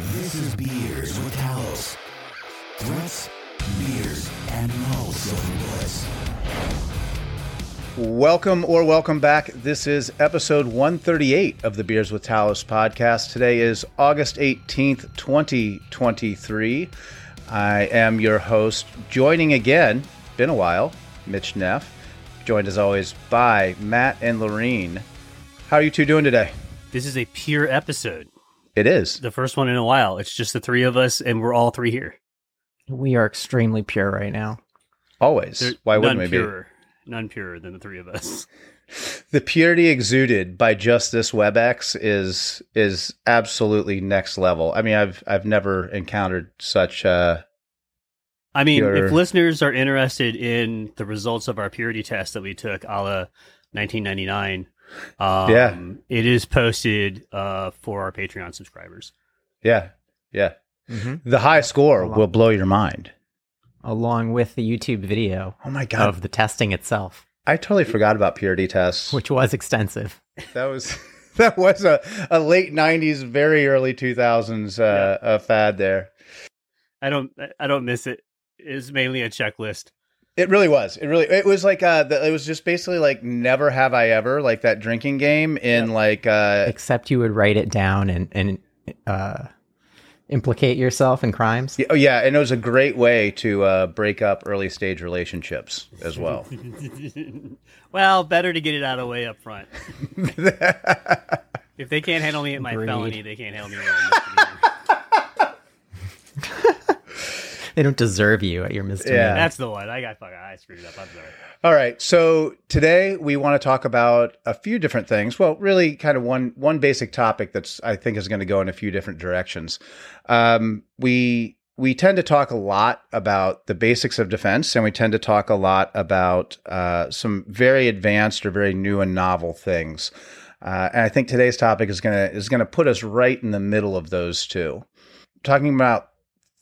This is Beers with Talos. Threats, beers, and no silver bullets. Welcome or welcome back. This is episode 138 of the Beers with Talos podcast. Today is August 18th, 2023. I am your host. Joining again, been a while, Mitch Neff. Joined as always by Matt and Lurene. How are you two doing today? This is a pure episode. It is. The first one in a while. It's just the three of us, and we're all three here. We are extremely pure right now. Always. There- Why none wouldn't we be? None purer than the three of us. The purity exuded by just this WebEx is is absolutely next level. I mean, I've I've never encountered such uh I mean, Pure. if listeners are interested in the results of our purity test that we took a la 1999, um, Yeah. it is posted uh, for our Patreon subscribers. yeah, yeah. Mm-hmm. The high score Hold on. will blow your mind. Along with the YouTube video Oh my god. of the testing itself, I totally forgot about purity tests. which was extensive. That was that was a, a late 90s very early 2000s uh, uh fad there. I don't, I don't miss it. It's mainly a checklist. It really was. It really it was like uh the, it was just basically like never have I ever like that drinking game in like uh Except you would write it down and and uh, implicate yourself in crimes. Yeah, Oh yeah, and it was a great way to uh, break up early stage relationships as well. well, better to get it out of the way up front. if they can't handle me at my Agreed. felony, they can't handle me at my misdemeanor. They don't deserve you at your misdemeanor. Yeah. That's the one. I got fucking. I screwed it up. I'm sorry. All right, so today we want to talk about a few different things. Well, really, kind of one one basic topic that's I think is going to go in a few different directions. Um, we we tend to talk a lot about the basics of defense, and we tend to talk a lot about uh, some very advanced or very new and novel things. Uh, and I think today's topic is gonna is gonna put us right in the middle of those two. Talking about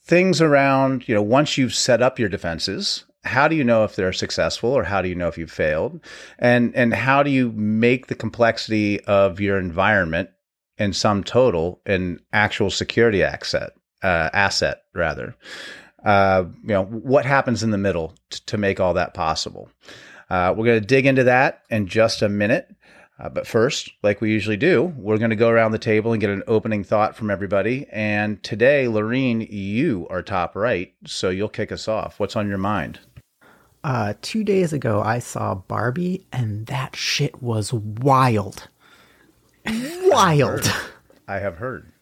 things around, you know, once you've set up your defenses, how do you know if they're successful or how do you know if you've failed? And and how do you make the complexity of your environment in sum total an actual security asset uh, asset rather? Uh, you know, what happens in the middle t- to make all that possible? Uh, we're going to dig into that in just a minute. Uh, but first, like we usually do, we're going to go around the table and get an opening thought from everybody. And today, Lurene, you are top right, so you'll kick us off. What's on your mind? Uh, two days ago, I saw Barbie, and that shit was wild. Wild. I have heard.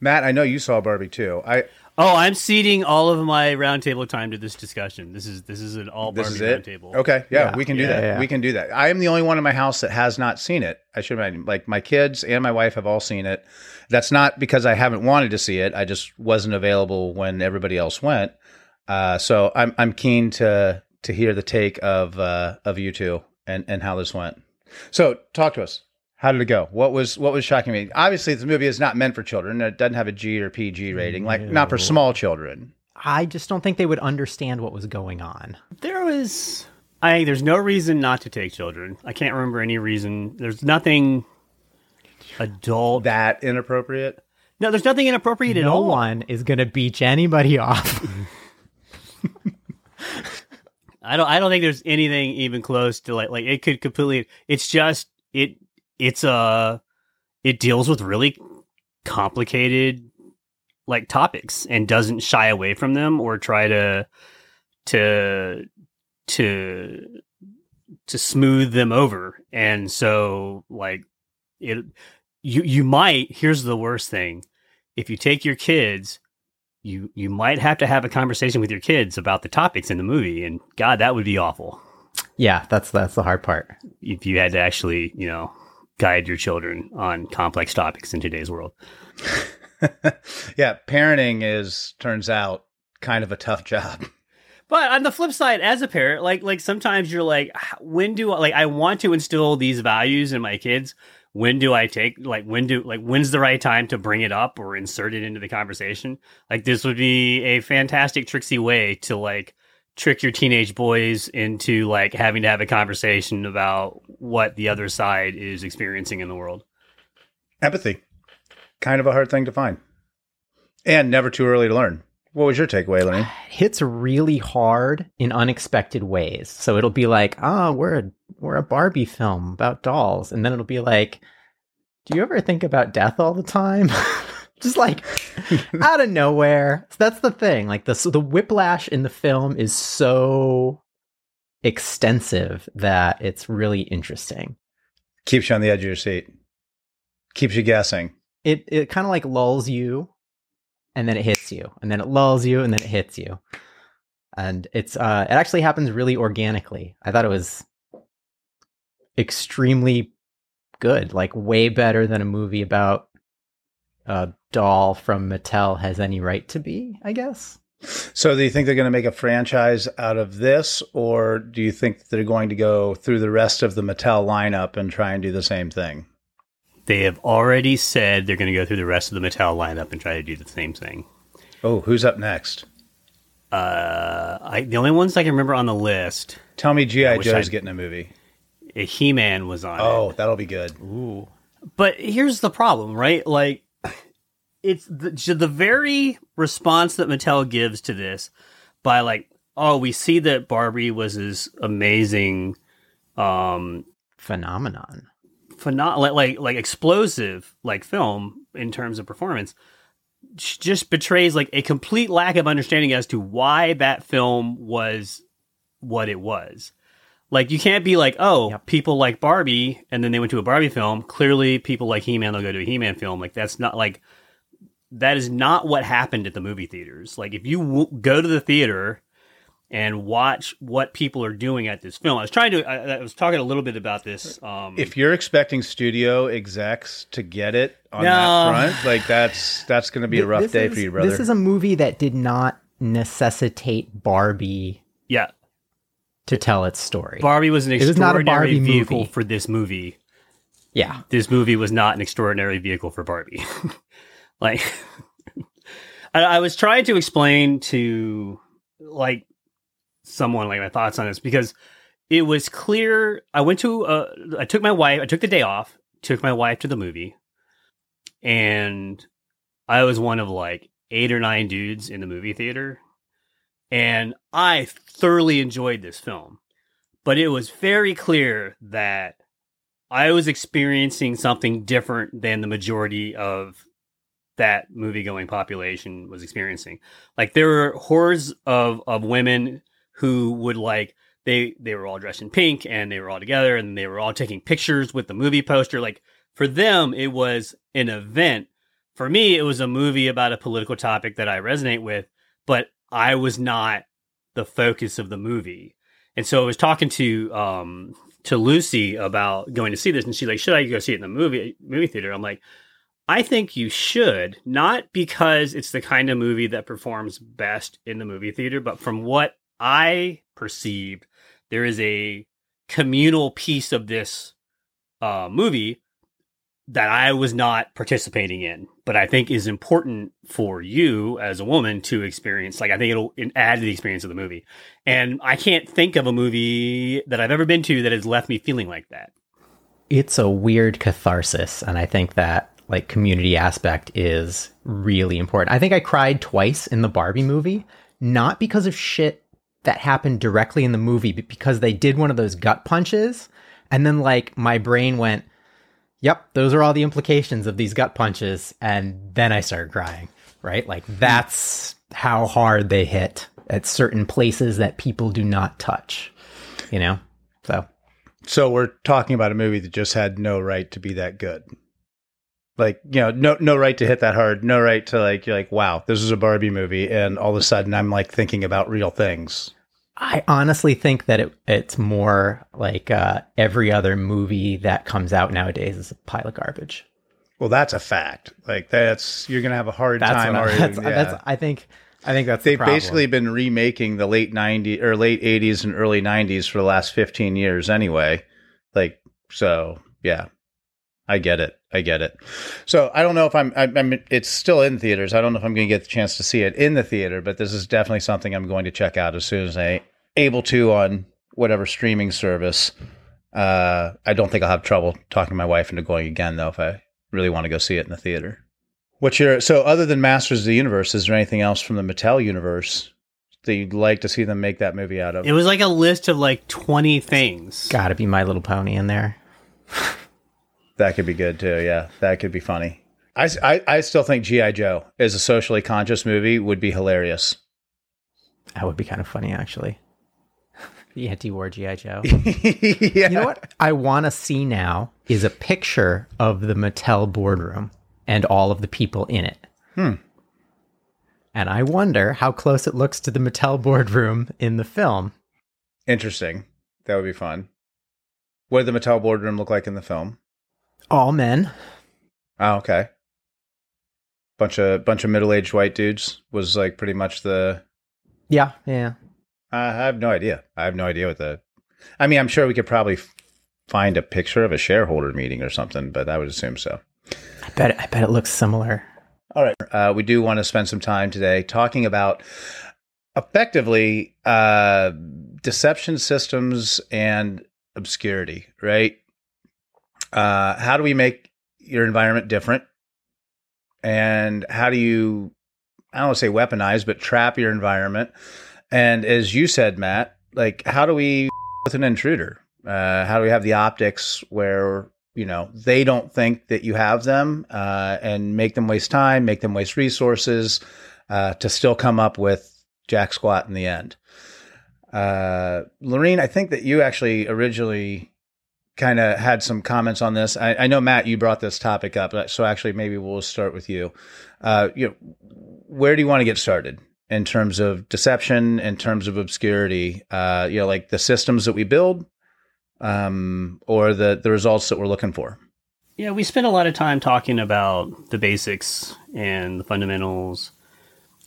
Matt, I know you saw Barbie too. I Oh, I'm ceding all of my roundtable time to this discussion. This is this is an all this Barbie roundtable. Okay, yeah, Yeah. we can do Yeah, that. yeah. We can do that. I am the only one in my house that has not seen it. I should imagine, like my kids and my wife have all seen it. That's not because I haven't wanted to see it. I just wasn't available when everybody else went. Uh, so I'm I'm keen to to hear the take of uh, of you two and and how this went. So talk to us. How did it go? What was what was shocking me? Obviously, this movie is not meant for children. It doesn't have a G or PG rating, like not for small children. I just don't think they would understand what was going on. There was I there's no reason not to take children. I can't remember any reason. There's nothing adult. That inappropriate. no, there's nothing inappropriate at No one is going to beach anybody off. I don't I don't think there's anything even close to like like it could completely it's just it it's a it deals with really complicated like topics and doesn't shy away from them or try to to to to smooth them over. And so like it you you might here's the worst thing. If you take your kids you you might have to have a conversation with your kids about the topics in the movie and god that would be awful. Yeah, that's that's the hard part. if you had to actually you know guide your children on complex topics in today's world yeah, parenting is turns out kind of a tough job. But on the flip side, as a parent, like like sometimes you're like, when do I like I want to instill these values in my kids? When do I take like when do like when's the right time to bring it up or insert it into the conversation? Like this would be a fantastic tricksy way to like trick your teenage boys into like having to have a conversation about what the other side is experiencing in the world. Empathy, kind of a hard thing to find. And never too early to learn. What was your takeaway, Lenny? hits really hard in unexpected ways. So it'll be like, oh, we're a, we're a Barbie film about dolls. And then it'll be like, do you ever think about death all the time? Just like out of nowhere. So that's the thing. Like the, so the whiplash in the film is so extensive that it's really interesting. Keeps you on the edge of your seat. Keeps you guessing. It, it kind of like lulls you and then it hits you and then it lulls you and then it hits you and it's uh it actually happens really organically i thought it was extremely good like way better than a movie about a doll from mattel has any right to be i guess So, do you think they're going to make a franchise out of this, or do you think they're going to go through the rest of the Mattel lineup and try and do the same thing? They have already said they're going to go through the rest of the Mattel lineup and try to do the same thing. Oh, who's up next? Uh, I, the only ones I can remember on the list, Tell me GI wish Joe's I'd- getting a movie. uh, He-Man was on. it. Oh, that'll be good. ooh But here's the problem, right? Like, it's the, the very response that Mattel gives to this by like, oh, we see that Barbie was this amazing, um, phenomenon. Phenom- like, like like explosive like film in terms of performance just betrays like a complete lack of understanding as to why that film was what it was. Like you can't be like oh Yep. people like barbie and then they went to a barbie film. Clearly people like he-man they'll go to a he-man film. Like that's not like that is not what happened at the movie theaters like if you w- go to the theater and watch what people are doing at this film i was trying to i, I was talking a little bit about this um If you're expecting studio execs to get it on No. that front, like that's that's going to be a rough this day is- for you, brother. this is a movie that did not necessitate barbie yeah to tell its story Barbie was an It was not a extraordinary Barbie vehicle movie. for this movie. yeah This movie was not an extraordinary vehicle for Barbie. like, I, I was trying to explain to like someone like my thoughts on this because it was clear. I went to, uh, I took my wife, I took the day off, took my wife to the movie, and I was one of like eight or nine dudes in the movie theater, and I thoroughly enjoyed this film but it was very clear that I was experiencing something different than the majority of that movie going population was experiencing. Like there were hordes of of women who would like they they were all dressed in pink and they were all together and they were all taking pictures with the movie poster. Like for them, it was an event. For me, it was a movie about a political topic that I resonate with, but I was not the focus of the movie. And so I was talking to um to Lucy about going to see this, and she's like, "Should I go see it in the movie movie theater?" I'm like, "I think you should, not because it's the kind of movie that performs best in the movie theater, but from what I perceived, there is a communal piece of this uh, movie that I was not participating in, but I think is important for you as a woman to experience. Like, I think it'll add to the experience of the movie. And I can't think of a movie that I've ever been to that has left me feeling like that. it's a weird catharsis and i think that like community aspect is really important. I think i cried twice in the barbie movie not because of shit that happened directly in the movie but because they did one of those gut punches. And then like my brain went yep those are all the implications of these gut punches. And then i started crying right? Like that's how hard they hit at certain places that people do not touch you know? So. So we're talking about a movie that just had no right to be that good. Like, you know, no no right to hit that hard, no right to like you're like, wow, this is a Barbie movie and all of a sudden I'm like thinking about real things. I honestly think that it, it's more like uh, every other movie that comes out nowadays is a pile of garbage. Well, that's a fact. Like that's you're going to have a hard That's time arguing. that's, yeah. that's I think I think that's They've problem. basically been remaking the late 90s or late 80s and early 90s for the last 15 years anyway. Like so, yeah. I get it. I get it. So I don't know if I'm. I, I'm. It's still in theaters. I don't know if I'm going to get the chance to see it in the theater, but this is definitely something I'm going to check out as soon as I able to on whatever streaming service. Uh, I don't think I'll have trouble talking my wife into going again though if I really want to go see it in the theater. What's your so other than Masters of the Universe? Is there anything else from the Mattel universe that you'd like to see them make that movie out of? It was like a list of like twenty things. Gotta be My Little Pony in there. That could be good too. Yeah, that could be funny. I I still think GI Joe as a socially conscious movie would be hilarious. That would be kind of funny, actually. the anti-war GI Joe. yeah. You know what I want to see now is a picture of the Mattel boardroom and all of the people in it. Hmm. And I wonder how close it looks to the Mattel boardroom in the film. Interesting. That would be fun. What did the Mattel boardroom look like in the film? All men. Oh, okay. Bunch of bunch of middle aged white dudes was like pretty much the. Yeah, yeah. I have no idea. I have no idea what the. I mean, I'm sure we could probably f- find a picture of a shareholder meeting or something, but I would assume so. I bet I bet it looks similar. All right. Uh, we do want to spend some time today talking about effectively uh, deception systems and obscurity, right? Uh, how do we make your environment different? And how do you, I don't want to say weaponize, but trap your environment? And as you said, Matt, like, how do we with an intruder? Uh, how do we have the optics where you know they don't think that you have them uh, and make them waste time make them waste resources uh, to still come up with jack squat in the end uh, lurene i think that you actually originally kind of had some comments on this. I, I know matt you brought this topic up so actually maybe we'll start with you. Uh, you know, where do you want to get started in terms of deception in terms of obscurity? Uh, you know like the systems that we build um, or the the results that we're looking for. Yeah, we spent a lot of time talking about the basics and the fundamentals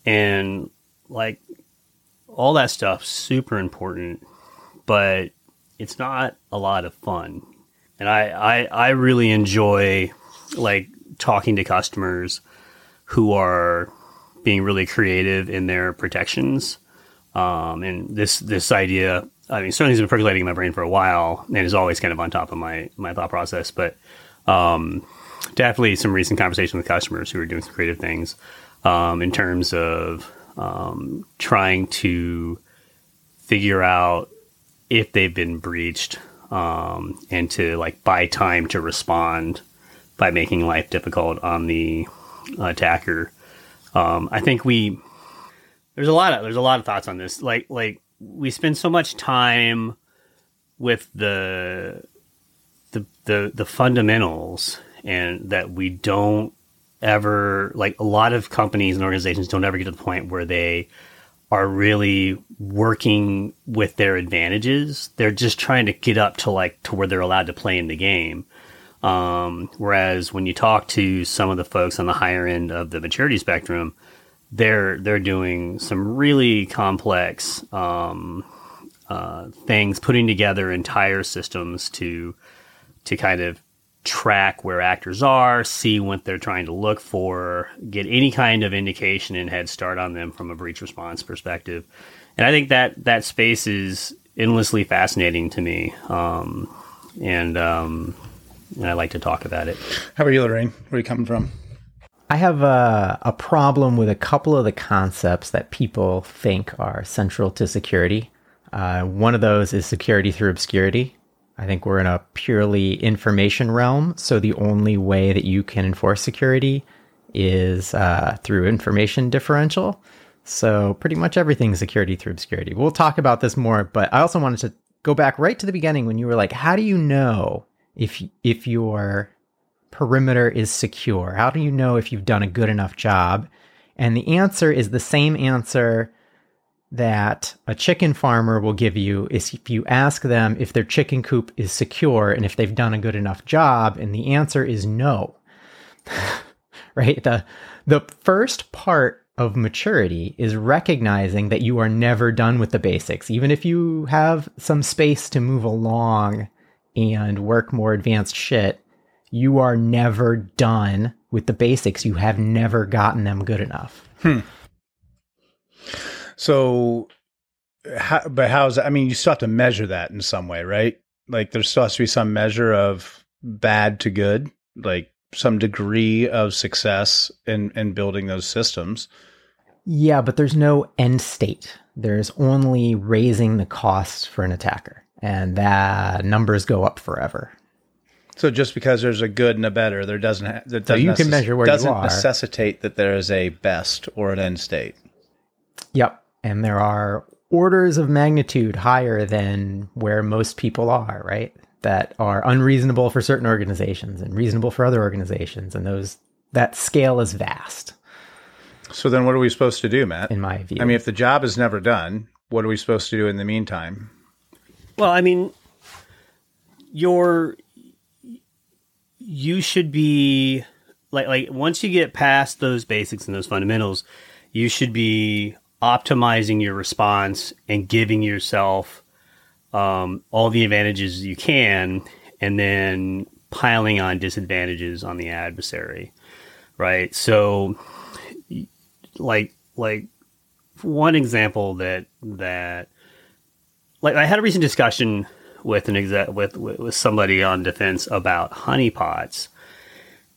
and like all that stuff super important, but it's not a lot of fun. And I, I, I really enjoy like talking to customers who are being really creative in their protections. Um, and this this idea, I mean, certainly has been percolating in my brain for a while, and is always kind of on top of my my thought process. But um, definitely some recent conversation with customers who are doing some creative things um, in terms of um, trying to figure out if they've been breached um, and to like buy time to respond by making life difficult on the attacker. Um, I think we there's a lot of there's a lot of thoughts on this. Like like we spend so much time with the the the, the fundamentals and that we don't ever like a lot of companies and organizations don't ever get to the point where they are really working with their advantages. They're just trying to get up to like to where they're allowed to play in the game. Um, whereas when you talk to some of the folks on the higher end of the maturity spectrum, they're they're doing some really complex um, uh, things, putting together entire systems to to kind of track where actors are, see what they're trying to look for, get any kind of indication and head start on them from a breach response perspective. And I think that that space is endlessly fascinating to me, um, and um, and I like to talk about it. How are you, Lurene? Where are you coming from? I have a, a problem with a couple of the concepts that people think are central to security. Uh, one of those is security through obscurity. I think we're in a purely information realm, so the only way that you can enforce security is uh, through information differential. So pretty much everything's security through obscurity. We'll talk about this more, but I also wanted to go back right to the beginning when you were like, "How do you know if if your perimeter is secure? How do you know if you've done a good enough job?" And the answer is the same answer that a chicken farmer will give you is if you ask them if their chicken coop is secure and if they've done a good enough job and the answer is no. right? The the first part of maturity is recognizing that you are never done with the basics. Even if you have some space to move along and work more advanced shit, you are never done with the basics. You have never gotten them good enough. Hmm. So, how, but how's that? I mean, you still have to measure that in some way, right? Like, there still has to be some measure of bad to good. Like, some degree of success in in building those systems. Yeah, but there's no end state. There's only raising the costs for an attacker, and that numbers go up forever. So just because there's a good and a better, there doesn't ha- that So doesn't you can measure where you doesn't necessitate that there is a best or an end state. Yep. And there are orders of magnitude higher than where most people are, right? That are unreasonable for certain organizations and reasonable for other organizations. And those that scale is vast, So then, what are we supposed to do, Matt? in my view. I mean, if the job is never done, what are we supposed to do in the meantime? Well, I mean, you're you should be like like once you get past those basics and those fundamentals, you should be optimizing your response and giving yourself um, all the advantages you can, and then piling on disadvantages on the adversary, right? So, like like one example that that like I had a recent discussion with an exec with, with with somebody on defense about honeypots,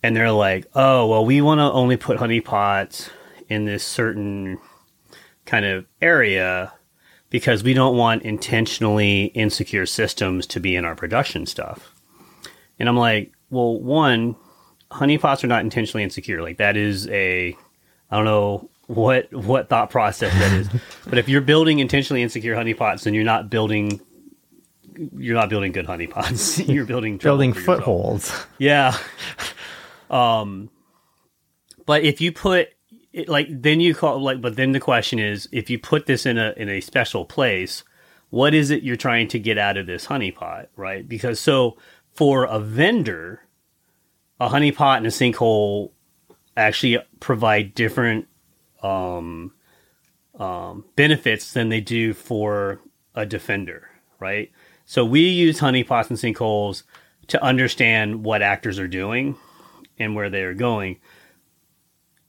and they're like, "Oh, well, we want to only put honeypots in this certain kind of area because we don't want intentionally insecure systems to be in our production stuff." And I'm like, "Well, one, honeypots are not intentionally insecure. Like that is a I don't know what what thought process that is. but if you're building intentionally insecure honeypots, then you're not building you're not building good honeypots. you're building building footholds. Yeah. Um but if you put it like then you call like but then the question is if you put this in a in a special place, what is it you're trying to get out of this honeypot, right? Because so for a vendor, a honeypot and a sinkhole actually provide different um, um, benefits than they do for a defender, right? So we use honeypots and sinkholes to understand what actors are doing and where they are going.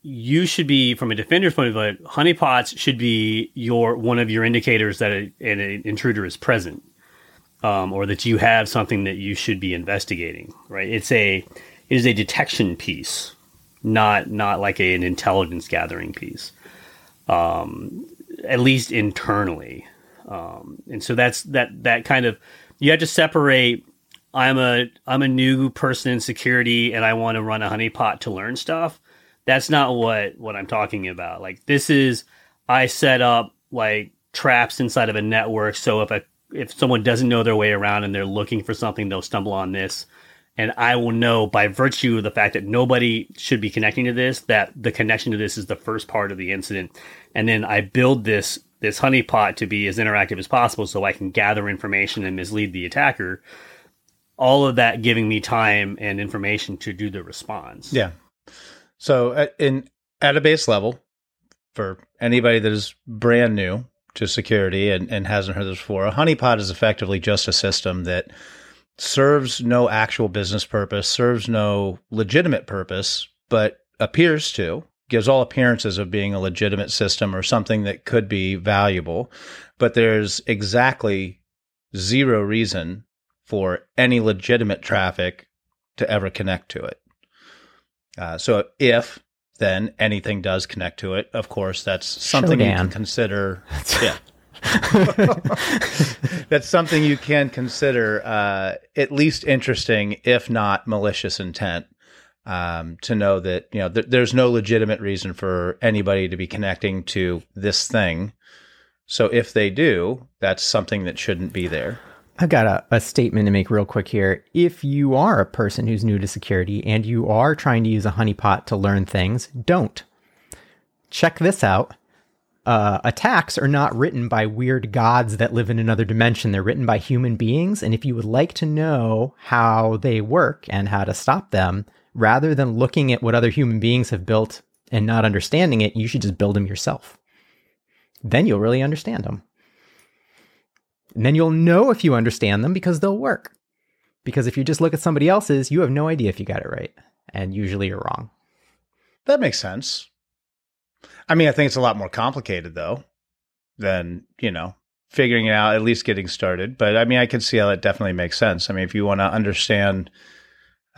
You should be, from a defender's point of view, honeypots should be your one of your indicators that a, an, an intruder is present, um, or that you have something that you should be investigating. Right? It's a it is a detection piece, not not like a, an intelligence gathering piece. Um, at least internally, um, and so that's that that kind of you have to separate. I'm a I'm a new person in security, and I want to run a honeypot to learn stuff. That's not what what I'm talking about. Like this is I set up like traps inside of a network, so if a if someone doesn't know their way around and they're looking for something, they'll stumble on this and I will know by virtue of the fact that nobody should be connecting to this that the connection to this is the first part of the incident, and then I build this this honeypot to be as interactive as possible so I can gather information and mislead the attacker. All of that giving me time and information to do the response. Yeah. So at, in at a base level, for anybody that is brand new to security and, and hasn't heard this before, a honeypot is effectively just a system that serves no actual business purpose, serves no legitimate purpose, but appears to, gives all appearances of being a legitimate system or something that could be valuable. But there's exactly zero reason for any legitimate traffic to ever connect to it. Uh, so if then anything does connect to it, of course, that's something you can consider. Yeah. that's something you can consider uh, at least interesting, if not malicious intent. Um, to know that you know th- there's no legitimate reason for anybody to be connecting to this thing. So if they do, that's something that shouldn't be there. I've got a, a statement to make real quick here. If you are a person who's new to security and you are trying to use a honeypot to learn things, don't. Check this out. Uh, attacks are not written by weird gods that live in another dimension. They're written by human beings. And if you would like to know how they work and how to stop them, rather than looking at what other human beings have built and not understanding it, you should just build them yourself. Then you'll really understand them. And then you'll know if you understand them because they'll work. Because if you just look at somebody else's, you have no idea if you got it right. And usually you're wrong. That makes sense. I mean, I think it's a lot more complicated though than, you know, figuring it out, at least getting started. But I mean, I can see how that definitely makes sense. I mean, if you want to understand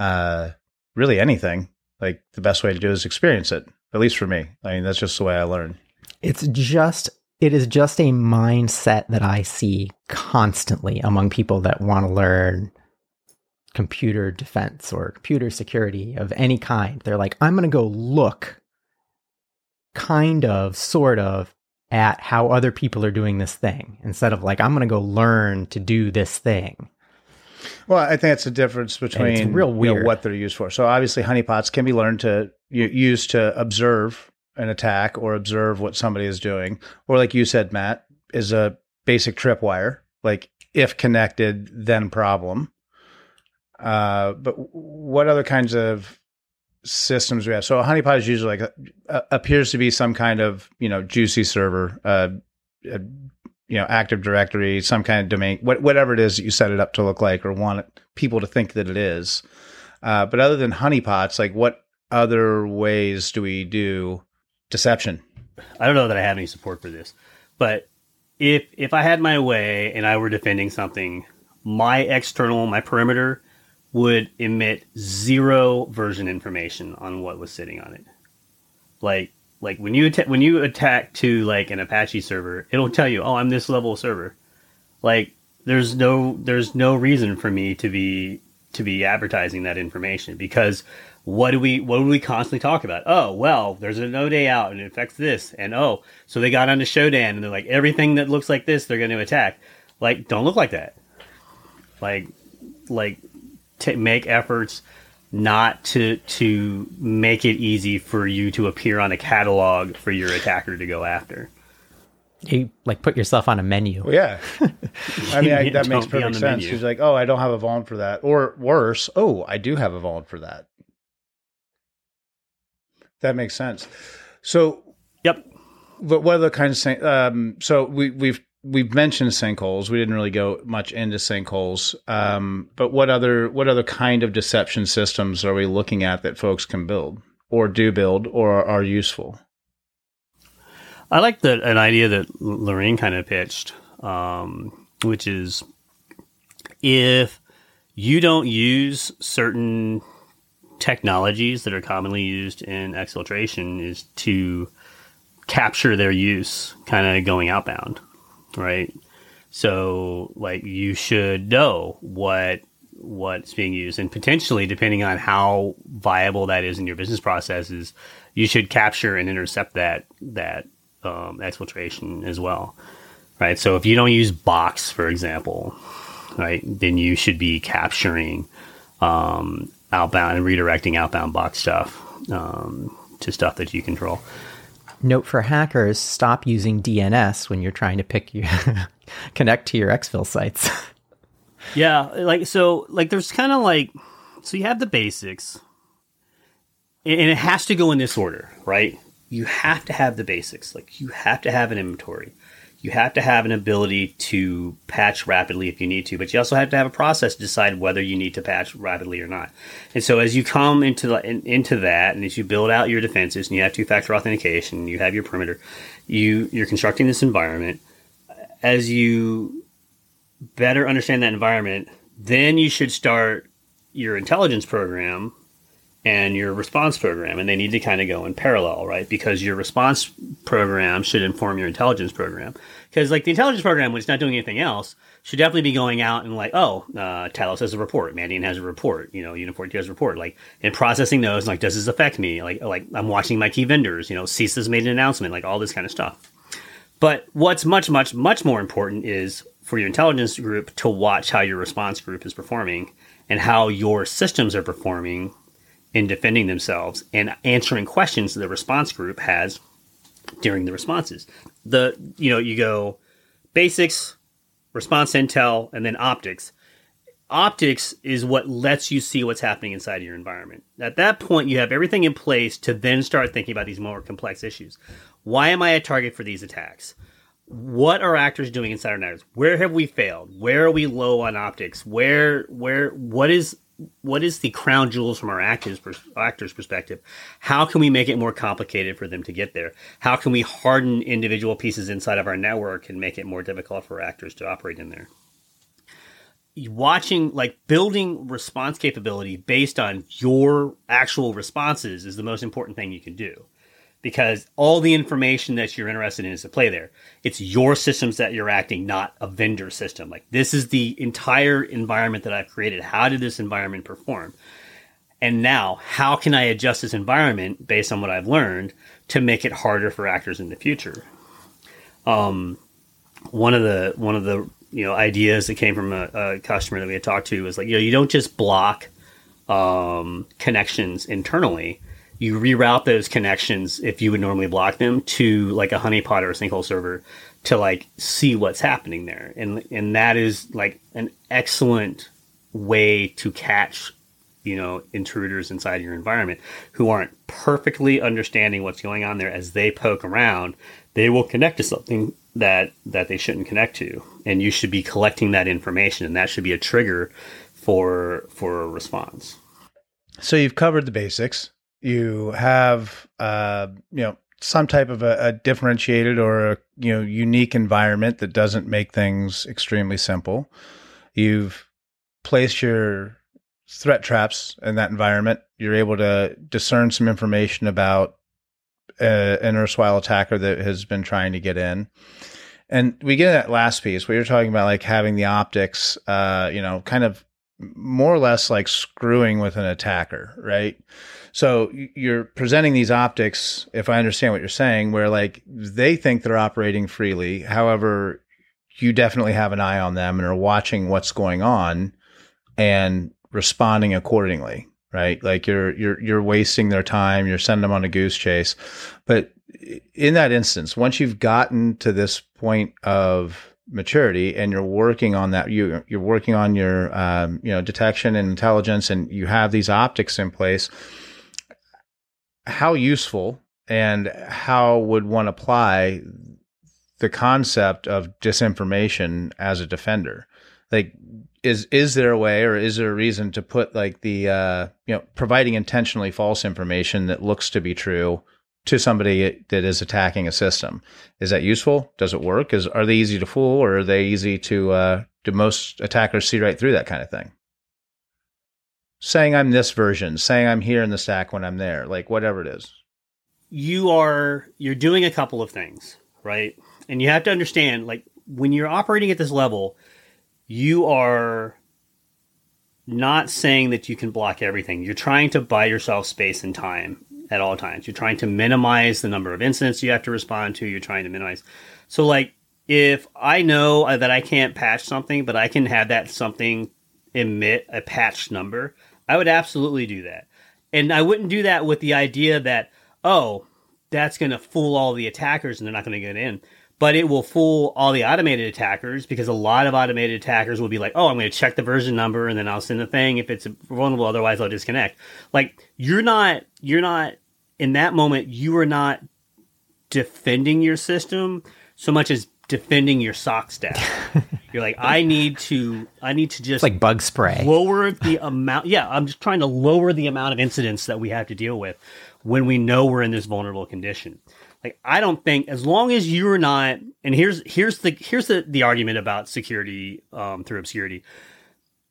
uh, really anything, like the best way to do is experience it. At least for me. I mean, that's just the way I learn. It's just it is just a mindset that I see constantly among people that want to learn computer defense or computer security of any kind. They're like, I'm going to go look kind of, sort of, at how other people are doing this thing instead of like, I'm going to go learn to do this thing. Well, I think that's the difference between real you know, weird. what they're used for. So obviously, honeypots can be learned to use to observe an attack or observe what somebody is doing, or like you said, Matt, is a basic tripwire. Like if connected, then problem. Uh, but what other kinds of systems we have? So a honeypot is usually like a, appears to be some kind of you know juicy server, uh, a, you know Active Directory, some kind of domain, what, whatever it is that you set it up to look like or want people to think that it is. Uh, but other than honeypots, like what other ways do we do deception? I don't know that I have any support for this, but if if I had my way and I were defending something, my external, my perimeter would emit zero version information on what was sitting on it. Like like when you when you attack to like an Apache server, it'll tell you, "Oh, I'm this level server." Like there's no there's no reason for me to be to be advertising that information because what do we what do we constantly talk about? Oh, well, there's a no day out and it affects this, and oh, so they got onto Shodan and they're like everything that looks like this they're going to attack. Like, don't look like that. Like, like t- make efforts not to to make it easy for you to appear on a catalog for your attacker to go after. You like put yourself on a menu. Well, yeah, I mean I, that makes perfect sense. menu. He's like, oh, I don't have a vuln for that, or worse, oh, I do have a vuln for that. That makes sense. So Yep. But what other kinds of sink- um, so we we've we've mentioned sinkholes. We didn't really go much into sinkholes. Um, but what other what other kind of deception systems are we looking at that folks can build or do build or are useful? I like the an idea that Lurene kind of pitched, um, which is if you don't use certain technologies that are commonly used in exfiltration, is to capture their use, kind of going outbound, right? So, like, you should know what what's being used, and potentially, depending on how viable that is in your business processes, you should capture and intercept that that um, exfiltration as well, right? So, if you don't use Box, for example, right, then you should be capturing um, outbound and redirecting outbound Box stuff um, to stuff that you control. Note for hackers: stop using DNS when you're trying to pick your connect to your exfil sites. Yeah, like so, like there's kind of like so you have the basics, and and it has to go in this order, right? You have to have the basics, like you have to have an inventory, you have to have an ability to patch rapidly if you need to, but you also have to have a process to decide whether you need to patch rapidly or not. And so as you come into the, in, into that, and as you build out your defenses, and you have two-factor authentication, you have your perimeter, you you're constructing this environment. As you better understand that environment, then you should start your intelligence program and your response program, and they need to kind of go in parallel, right? Because your response program should inform your intelligence program. Because like the intelligence program, when it's not doing anything else, should definitely be going out and like, oh, uh, Talos has a report, Mandiant has a report, you know, Uniform has a report, like, and processing those, like, does this affect me? Like, like I'm watching my key vendors, you know, CISA's made an announcement, like all this kind of stuff. But what's much, much, much more important is for your intelligence group to watch how your response group is performing and how your systems are performing in defending themselves and answering questions the response group has during the responses. The you know, you go basics, response intel, and then optics. Optics is what lets you see what's happening inside your environment. At that point, you have everything in place to then start thinking about these more complex issues. Why am I a target for these attacks? What are actors doing inside our networks? Where have we failed? Where are we low on optics? Where, where, what is, what is the crown jewels from our actors, actors' perspective? How can we make it more complicated for them to get there? How can we harden individual pieces inside of our network and make it more difficult for actors to operate in there? watching like building response capability based on your actual responses is the most important thing you can do because all the information that you're interested in is to play there. It's your systems that you're acting, not a vendor system. Like this is the entire environment that I've created. How did this environment perform? And now, how can I adjust this environment based on what I've learned to make it harder for actors in the future? Um, one of the one of the you know ideas that came from a, a customer that we had talked to was like you know you don't just block um, connections internally you reroute those connections if you would normally block them to like a honeypot or a sinkhole server to like see what's happening there. And and that is like an excellent way to catch you know intruders inside your environment who aren't perfectly understanding what's going on there. As they poke around they will connect to something that that they shouldn't connect to. And you should be collecting that information and that should be a trigger for for a response. So you've covered the basics you have uh, you know some type of a, a, differentiated or a you know unique environment that doesn't make things extremely simple. You've placed your threat traps in that environment. You're able to discern some information about uh, an erstwhile attacker that has been trying to get in. And we get that last piece where you're talking about like having the optics, uh, you know, kind of more or less like screwing with an attacker, right? So you're presenting these optics, if I understand what you're saying, where like they think they're operating freely. However, you definitely have an eye on them and are watching what's going on and responding accordingly, right? Like you're you're you're wasting their time, you're sending them on a goose chase. But in that instance, once you've gotten to this point of maturity and you're working on that you you're working on your um, you know detection and intelligence and you have these optics in place how useful and how would one apply the concept of disinformation as a defender? Like is is there a way or is there a reason to put like the uh, you know providing intentionally false information that looks to be true to somebody that is attacking a system? Is that useful? Does it work? Is are they easy to fool or are they easy to uh, do most attackers see right through that kind of thing saying I'm this version, saying I'm here in the stack when I'm there, like whatever it is. You are you're doing a couple of things, right? And you have to understand like when you're operating at this level, you are not saying that you can block everything. You're trying to buy yourself space and time at all times. You're trying to minimize the number of incidents you have to respond to. You're trying to minimize. So like if I know uh, that I can't patch something, but I can have that something emit a patch number, I would absolutely do that. And I wouldn't do that with the idea that, oh, that's going to fool all the attackers and they're not going to get in. But it will fool all the automated attackers because a lot of automated attackers will be like, oh, I'm going to check the version number and then I'll send the thing if it's vulnerable. Otherwise, I'll disconnect. Like, you're not, you're not, in that moment, you are not defending your system so much as defending your SOC stack. You're like, I need to, I need to just it's like bug spray. Lower the amount. Yeah, I'm just trying to lower the amount of incidents that we have to deal with when we know we're in this vulnerable condition. Like, I don't think as long as you're not, and here's here's the here's the the argument about security um, through obscurity.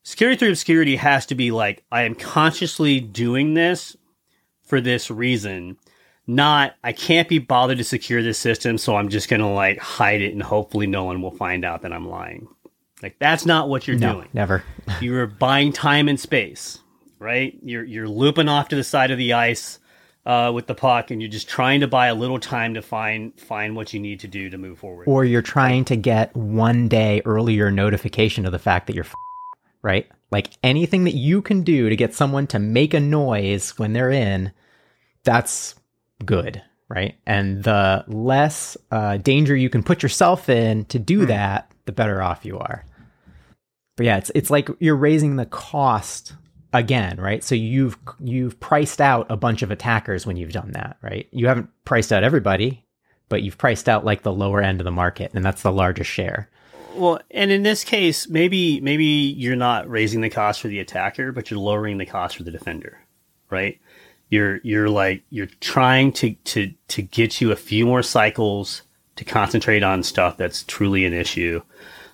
Security through obscurity has to be like, I am consciously doing this for this reason not I can't be bothered to secure this system, so I'm just gonna like hide it and hopefully no one will find out that I'm lying. Like that's not what you're no, doing. Never. you're buying time and space, right? You're you're looping off to the side of the ice uh, with the puck, and you're just trying to buy a little time to find find what you need to do to move forward. Or you're trying to get one day earlier notification of the fact that you're f- right. Like anything that you can do to get someone to make a noise when they're in, that's good, right? And the less uh, danger you can put yourself in to do mm. that, the better off you are. But yeah, it's it's like you're raising the cost again, right? So you've you've priced out a bunch of attackers when you've done that, right? You haven't priced out everybody, but you've priced out like the lower end of the market, and that's the largest share. Well, and in this case, maybe maybe you're not raising the cost for the attacker, but you're lowering the cost for the defender, right? You're you're like you're trying to to to get you a few more cycles to concentrate on stuff that's truly an issue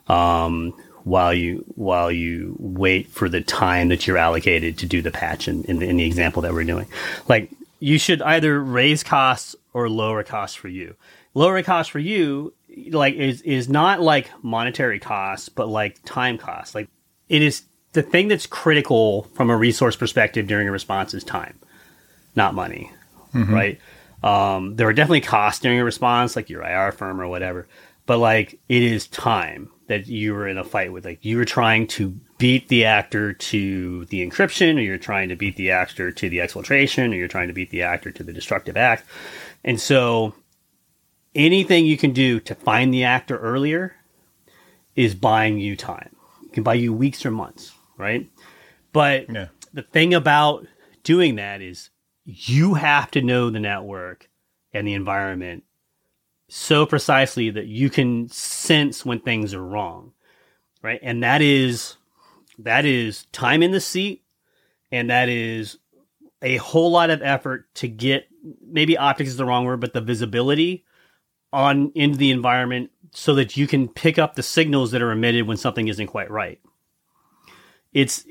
um, while you while you wait for the time that you're allocated to do the patch in, in, the, in the example that we're doing. Like you should either raise costs or lower costs for you. Lower costs for you like is is not like monetary costs, but like time costs. Like it is the thing that's critical from a resource perspective during a response is time, not money, Mm-hmm. right? Um, there are definitely costs during a response, like your IR firm or whatever, but like it is time that you were in a fight with. Like you were trying to beat the actor to the encryption, or you're trying to beat the actor to the exfiltration, or you're trying to beat the actor to the destructive act. And so anything you can do to find the actor earlier is buying you time. It can buy you weeks or months, right? But Yeah. the thing about doing that is you have to know the network and the environment so precisely that you can sense when things are wrong, right? And that is that is time in the seat, and that is a whole lot of effort to get maybe optics is the wrong word, but the visibility on into the environment so that you can pick up the signals that are emitted when something isn't quite right. It's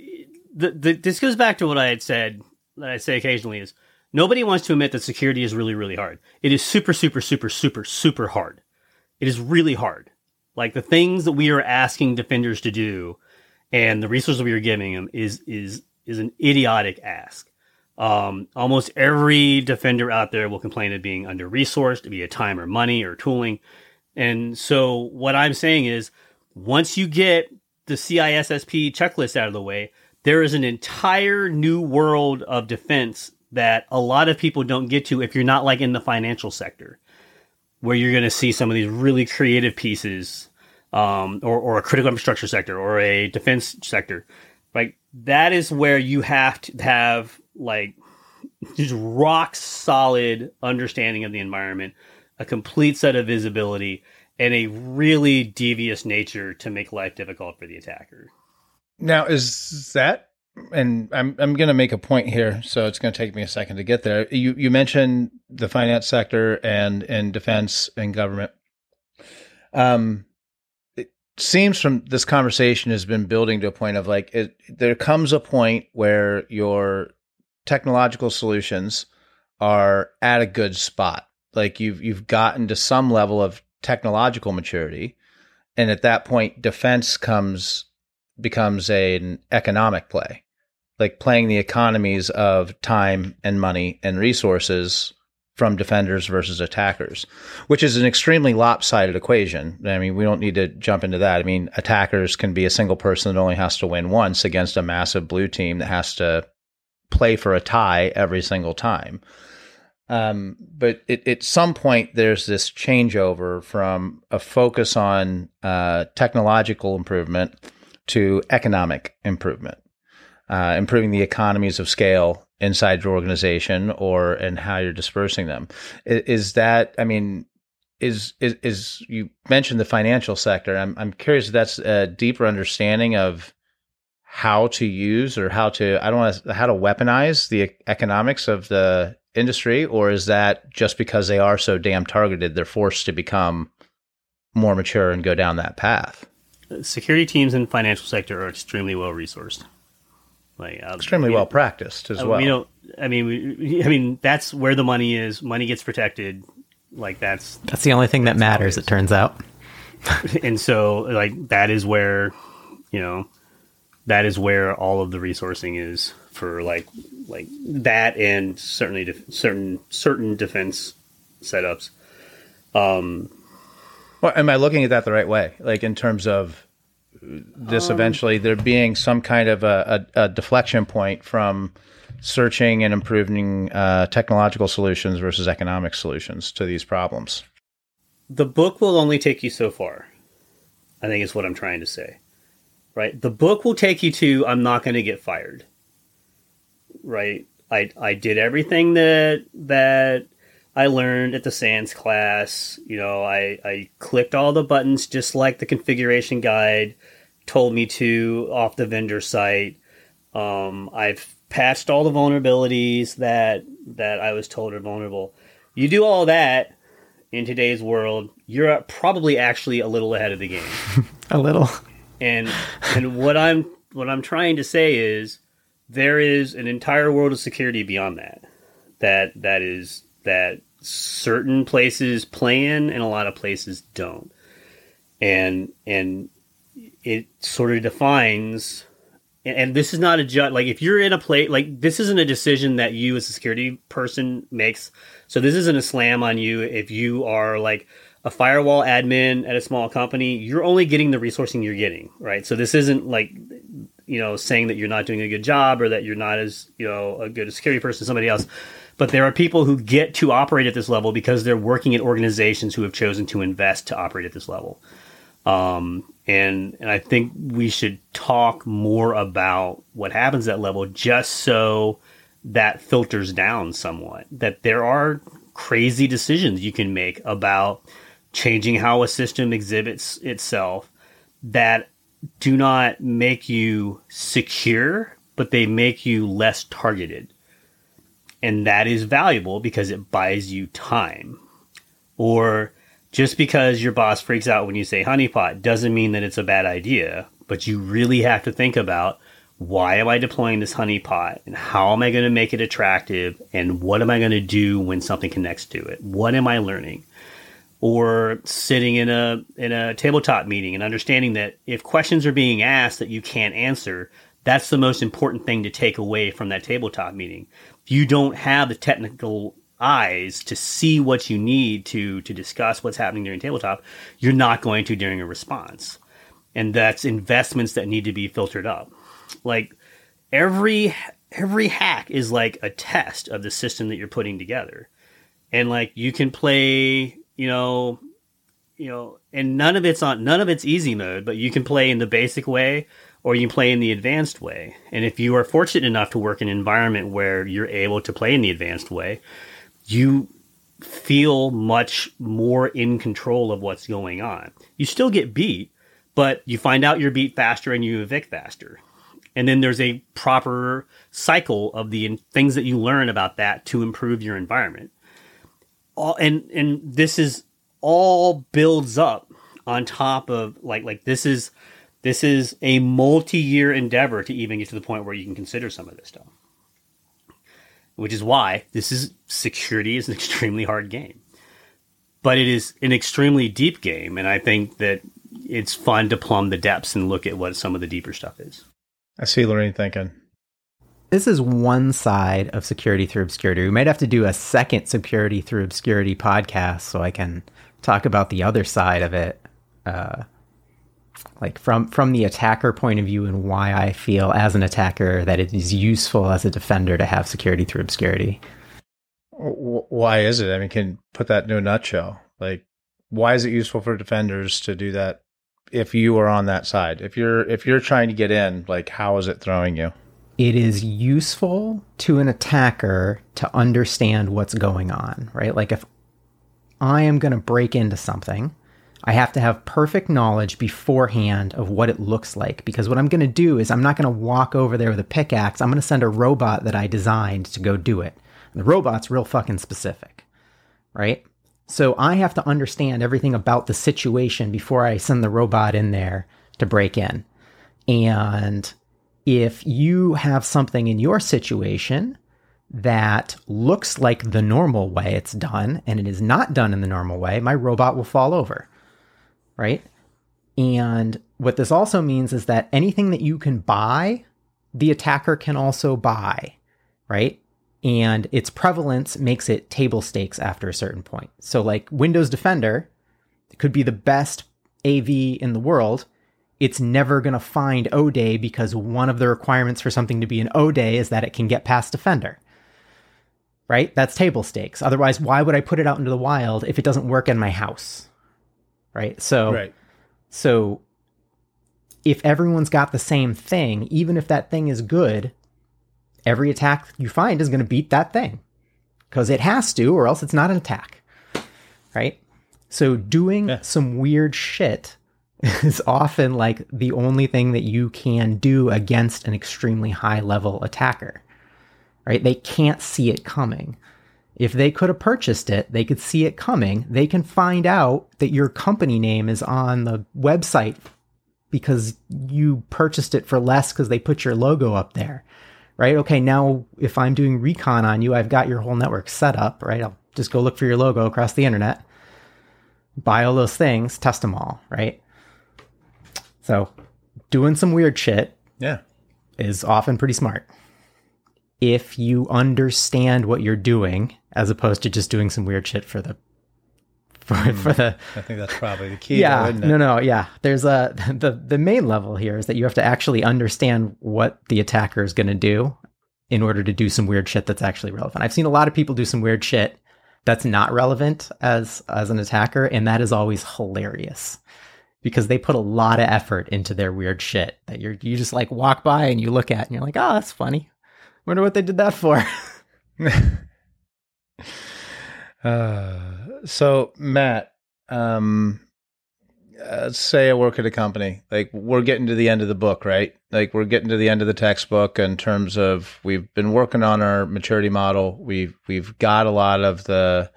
the, the this goes back to what I had said that I say occasionally is nobody wants to admit that security is really really hard. It is super super super super super hard. It is really hard. Like the things that we are asking defenders to do and the resources we are giving them is is is an idiotic ask. Um, almost every defender out there will complain of being under resourced, be it time or money or tooling. And so what I'm saying is once you get the CISSP checklist out of the way, there is an entire new world of defense that a lot of people don't get to if you're not like in the financial sector, where you're going to see some of these really creative pieces, um, or, or a critical infrastructure sector or a defense sector. Like that is where you have to have like just rock solid understanding of the environment, a complete set of visibility, and a really devious nature to make life difficult for the attacker. Now, is that, and I'm I'm going to make a point here, so it's going to take me a second to get there. You you mentioned the finance sector and and defense and government. Um, it seems from this conversation has been building to a point of like it, there comes a point where your technological solutions are at a good spot. Like you've you've gotten to some level of technological maturity, and at that point, defense comes becomes a, an economic play, like playing the economies of time and money and resources from defenders versus attackers, which is an extremely lopsided equation. I mean, we don't need to jump into that. I mean, attackers can be a single person that only has to win once against a massive blue team that has to play for a tie every single time. Um, but it, at some point, there's this changeover from a focus on uh, technological improvement to economic improvement, uh, improving the economies of scale inside your organization or and how you're dispersing them. Is, is that? I mean, is, is is you mentioned the financial sector? I'm I'm curious if that's a deeper understanding of how to use or how to I don't want to how to weaponize the economics of the industry, or is that just because they are so damn targeted, they're forced to become more mature and go down that path? Security teams in the financial sector are extremely well resourced. Like uh, Extremely we- well practiced as uh, well. We don't. I mean, we, I mean that's where the money is. Money gets protected. Like that's That's the only thing that matters, it turns out. and so like that is where you know that is where all of the resourcing is for like like that and certainly def- certain certain defense setups um Well, am I looking at that the right way? Like in terms of this eventually there being some kind of a, a, a deflection point from searching and improving uh, technological solutions versus economic solutions to these problems. the book will only take you so far i think is what i'm trying to say right the book will take you to i'm not going to get fired right i i did everything that that i learned at the sans class you know i i clicked all the buttons just like the configuration guide told me to off the vendor site um i've patched all the vulnerabilities that that i was told are vulnerable you do all that in today's world, you're probably actually a little ahead of the game. A little. and and what I'm what I'm trying to say is there is an entire world of security beyond that. That that is that certain places plan and a lot of places don't. And and it sort of defines and this is not a judge like if you're in a place like this isn't a decision that you as a security person makes. So this isn't a slam on you if you are like a firewall admin at a small company you're only getting the resourcing you're getting right? So this isn't like you know saying that you're not doing a good job or that you're not as you know a good security person as somebody else but there are people who get to operate at this level because they're working at organizations who have chosen to invest to operate at this level um, and and I think we should talk more about what happens at that level, just so that filters down somewhat. That there are crazy decisions you can make about changing how a system exhibits itself that do not make you secure, but they make you less targeted. And that is valuable because it buys you time. Or just because your boss freaks out when you say honeypot doesn't mean that it's a bad idea, but you really have to think about why am I deploying this honeypot and how am I going to make it attractive and what am I going to do when something connects to it? What am I learning? Or sitting in a in a tabletop meeting and understanding that if questions are being asked that you can't answer, that's the most important thing to take away from that tabletop meeting. You don't have the technical eyes to see what you need to to discuss what's happening during tabletop, you're not going to during a response. And that's investments that need to be filtered up. Like every every hack is like a test of the system that you're putting together. And like you can play, you know, you know, and none of it's on none of it's easy mode, but you can play in the basic way or you play in the advanced way. And if you are fortunate enough to work in an environment where you're able to play in the advanced way, you feel much more in control of what's going on. You still get beat, but you find out you're beat faster and you evict faster. And then there's a proper cycle of the things that you learn about that to improve your environment. All, and and this is all builds up on top of like like this is this is a multi-year endeavor to even get to the point where you can consider some of this stuff which is why this is security is an extremely hard game. But it is an extremely deep game, and I think that it's fun to plumb the depths and look at what some of the deeper stuff is. I see Lurene thinking. This is one side of security through obscurity. We might have to do a second security through obscurity podcast so I can talk about the other side of it. Uh, like from from the attacker point of view and why I feel as an attacker that it is useful as a defender to have security through obscurity. Why is it? I mean, can put that into a nutshell. Like, why is it useful for defenders to do that? If you are on that side, if you're if you're trying to get in, like, how is it throwing you? It is useful to an attacker to understand what's going on, right? Like, if I am going to break into something I have to have perfect knowledge beforehand of what it looks like because what I'm going to do is I'm not going to walk over there with a pickaxe. I'm going to send a robot that I designed to go do it. And the robot's real fucking specific, right? So I have to understand everything about the situation before I send the robot in there to break in. And if you have something in your situation that looks like the normal way it's done and it is not done in the normal way, my robot will fall over right? And what this also means is that anything that you can buy, the attacker can also buy, right? And its prevalence makes it table stakes after a certain point. So, like Windows Defender could be the best AV in the world. It's never going to find O Day because one of the requirements for something to be an O Day is that it can get past Defender. Right? That's table stakes. Otherwise, why would I put it out into the wild if it doesn't work in my house? Right? So, right. so if everyone's got the same thing, even if that thing is good, every attack you find is going to beat that thing because it has to, or else it's not an attack, right? So doing yeah. some weird shit is often like the only thing that you can do against an extremely high level attacker, right? They can't see it coming. If they could have purchased it, they could see it coming. They can find out that your company name is on the website because you purchased it for less because they put your logo up there, right? Okay, now if I'm doing recon on you, I've got your whole network set up, right? I'll just go look for your logo across the internet, buy all those things, test them all, right? So doing some weird shit Yeah. is often pretty smart. If you understand what you're doing, as opposed to just doing some weird shit for the for, hmm. for the I think that's probably the key. yeah though, no no yeah. There's a the the main level here is that you have to actually understand what the attacker is going to do in order to do some weird shit that's actually relevant. I've seen a lot of people do some weird shit that's not relevant as as an attacker and that is always hilarious because they put a lot of effort into their weird shit that you're you just like walk by and you look at and you're like oh that's funny wonder what they did that for Uh, so Matt, um, uh, say I work at a company. Like we're getting to the end of the book, right? Like we're getting to the end of the textbook in terms of we've been working on our maturity model. We've we've got a lot of the,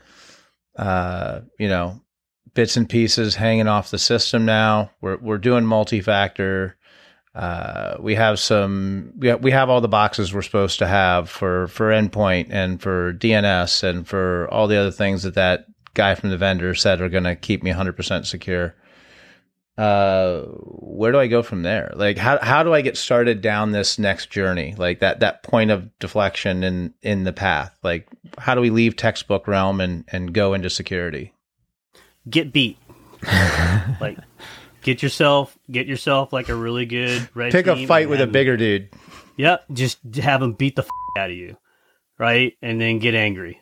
uh, you know, bits and pieces hanging off the system now. We're we're doing multi-factor. Uh, we have some we have, we have all the boxes we're supposed to have for for endpoint and for DNS and for all the other things that that guy from the vendor said are going to keep me 100% secure. Uh, where do I go from there? Like how how do I get started down this next journey? Like that that point of deflection in in the path. Like how do we leave textbook realm and and go into security? Get beat. like get yourself get yourself like a really good red Pick a fight with a bigger dude. Yep, just have them beat the f- out of you, right? And then get angry,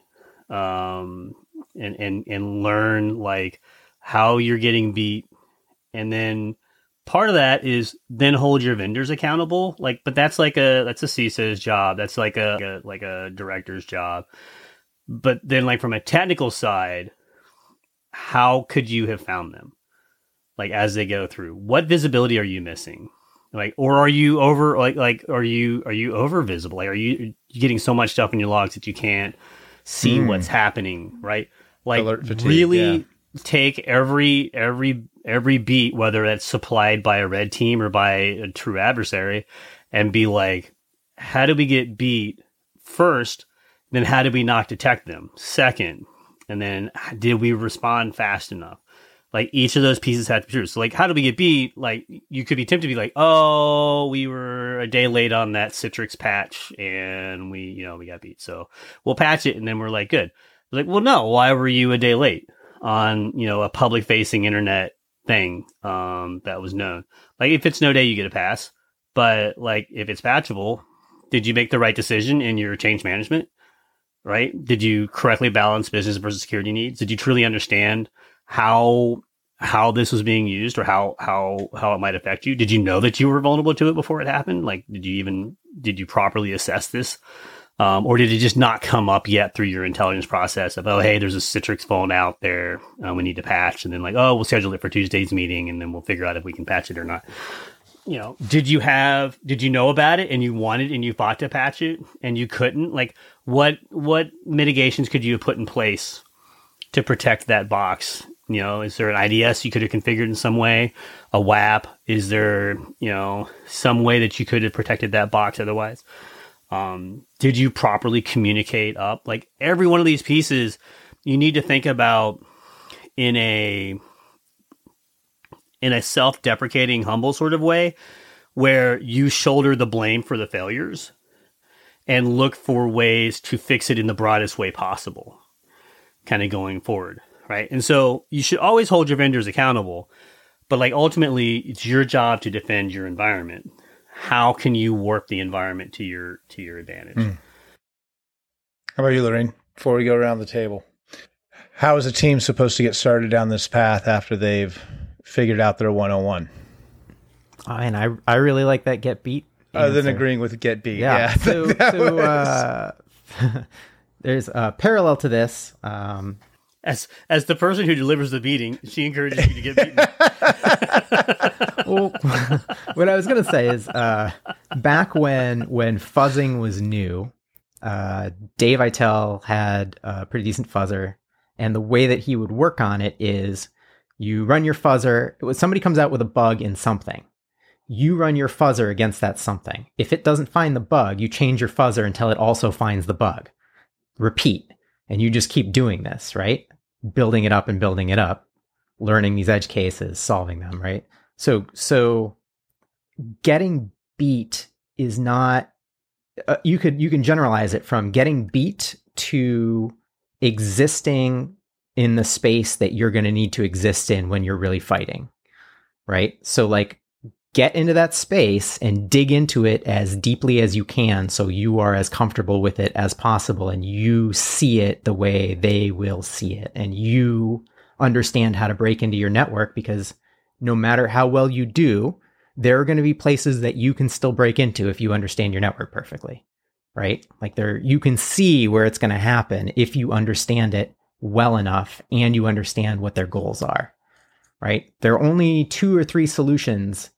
um, and and and learn like how you're getting beat, and then part of that is then hold your vendors accountable. Like, but that's like a that's a CISO's job. That's like a, a like a director's job. But then, like from a technical side, how could you have found them? Like as they go through, what visibility are you missing? like or are you over like like are you are you over visible like are you getting so much stuff in your logs that you can't see Hmm. what's happening right like fatigue, really yeah. take every every every beat whether that's supplied by a red team or by a true adversary and be like how do we get beat first then how did we not detect them second and then did we respond fast enough like each of those pieces had to be true. So like how do we get beat? Like you could be tempted to be like, oh, we were a day late on that Citrix patch and we, you know, we got beat. So we'll patch it and then we're like, good. Like, well, no, why were you a day late on, you know, a public facing internet thing um that was known? Like if it's no day, you get a pass. But like if it's patchable, did you make the right decision in your change management? Right? Did you correctly balance business versus security needs? Did you truly understand how how this was being used or how how how it might affect you? Did you know that you were vulnerable to it before it happened? Like did you even did you properly assess this? Um, or did it just not come up yet through your intelligence process of oh hey there's a citrix vuln out there uh, we need to patch and then like oh we'll schedule it for tuesday's meeting and then we'll figure out if we can patch it or not. You know did you have did you know about it and you wanted and you fought to patch it and you couldn't? Like what what mitigations could you have put in place to protect that box? You know, is there an IDS you could have configured in some way? A WAF? Is there, you know, some way that you could have protected that box otherwise? Um, did you properly communicate up? Like every one of these pieces, you need to think about in a in a self-deprecating, humble sort of way, where you shoulder the blame for the failures and look for ways to fix it in the broadest way possible kind of going forward, right? And so you should always hold your vendors accountable, but like ultimately it's your job to defend your environment. How can you warp the environment to your to your advantage? Mm. How about you, Lurene? Before we go around the table, how is a team supposed to get started down this path after they've figured out their 101? Oh, and I I really like that get beat. Other than agreeing with get beat. Yeah. Yeah. So, so uh, there's a parallel to this. Um, As as the person who delivers the beating, she encourages you to get beaten. well, what I was gonna say is, uh, back when when fuzzing was new, uh, Dave Aitel had a pretty decent fuzzer, and the way that he would work on it is, you run your fuzzer. Was somebody comes out with a bug in something, You run your fuzzer against that something. If it doesn't find the bug, you change your fuzzer until it also finds the bug. Repeat. And you just keep doing this, right? Building it up and building it up, learning these edge cases, solving them, right? So, so getting beat is not, uh, you could, you can generalize it from getting beat to existing in the space that you're going to need to exist in when you're really fighting. Right. So, like, get into that space and dig into it as deeply as you can so you are as comfortable with it as possible and you see it the way they will see it and you understand how to break into your network because no matter how well you do, there are going to be places that you can still break into if you understand your network perfectly. Right? Like there you can see where it's going to happen if you understand it well enough and you understand what their goals are. Right? There are only two or three solutions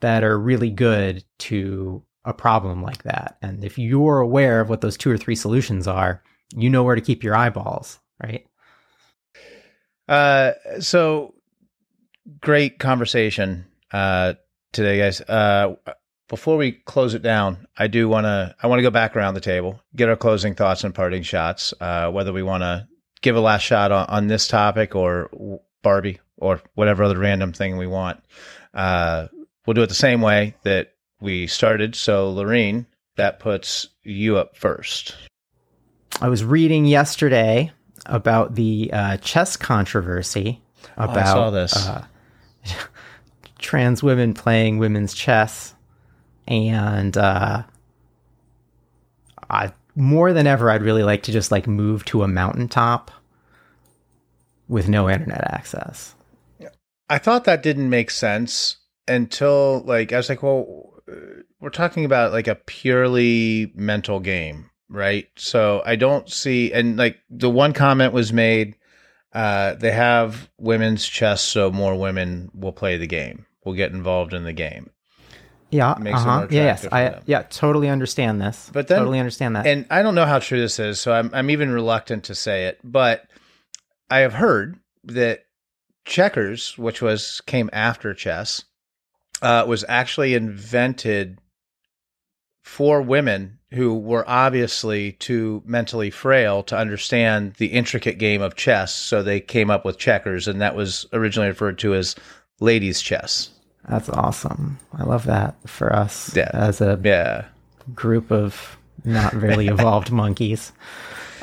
that are really good to a problem like that. And if you're aware of what those two or three solutions are, you know where to keep your eyeballs, right? Uh, so great conversation uh, today, guys. Uh, before we close it down, I do want to I want to go back around the table, get our closing thoughts and parting shots. Uh, whether we want to give a last shot on, on this topic or Barbie or whatever other random thing we want. Uh, we'll do it the same way that we started. So, Lurene, that puts you up first. I was reading yesterday about the uh, chess controversy about oh, I saw this. Uh, trans women playing women's chess, and uh, I more than ever, I'd really like to just like move to a mountaintop with no internet access. I thought that didn't make sense until like I was like, well, we're talking about like a purely mental game, right? So I don't see, and like the one comment was made, uh, they have women's chess, so more women will play the game, will get involved in the game. Yeah, uh-huh. yeah, yes, I yeah, totally understand this. But then, totally understand that. And I don't know how true this is, so I'm I'm even reluctant to say it. But I have heard that checkers, which was came after chess, uh, was actually invented for women who were obviously too mentally frail to understand the intricate game of chess. So they came up with checkers, and that was originally referred to as ladies' chess. That's awesome. I love that for us yeah. as a yeah. group of not really evolved monkeys.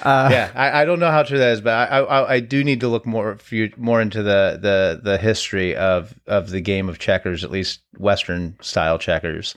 Uh, yeah, I, I, don't know how true that is, but I, I, I do need to look more more into the, the the history of of the game of checkers, at least Western style checkers.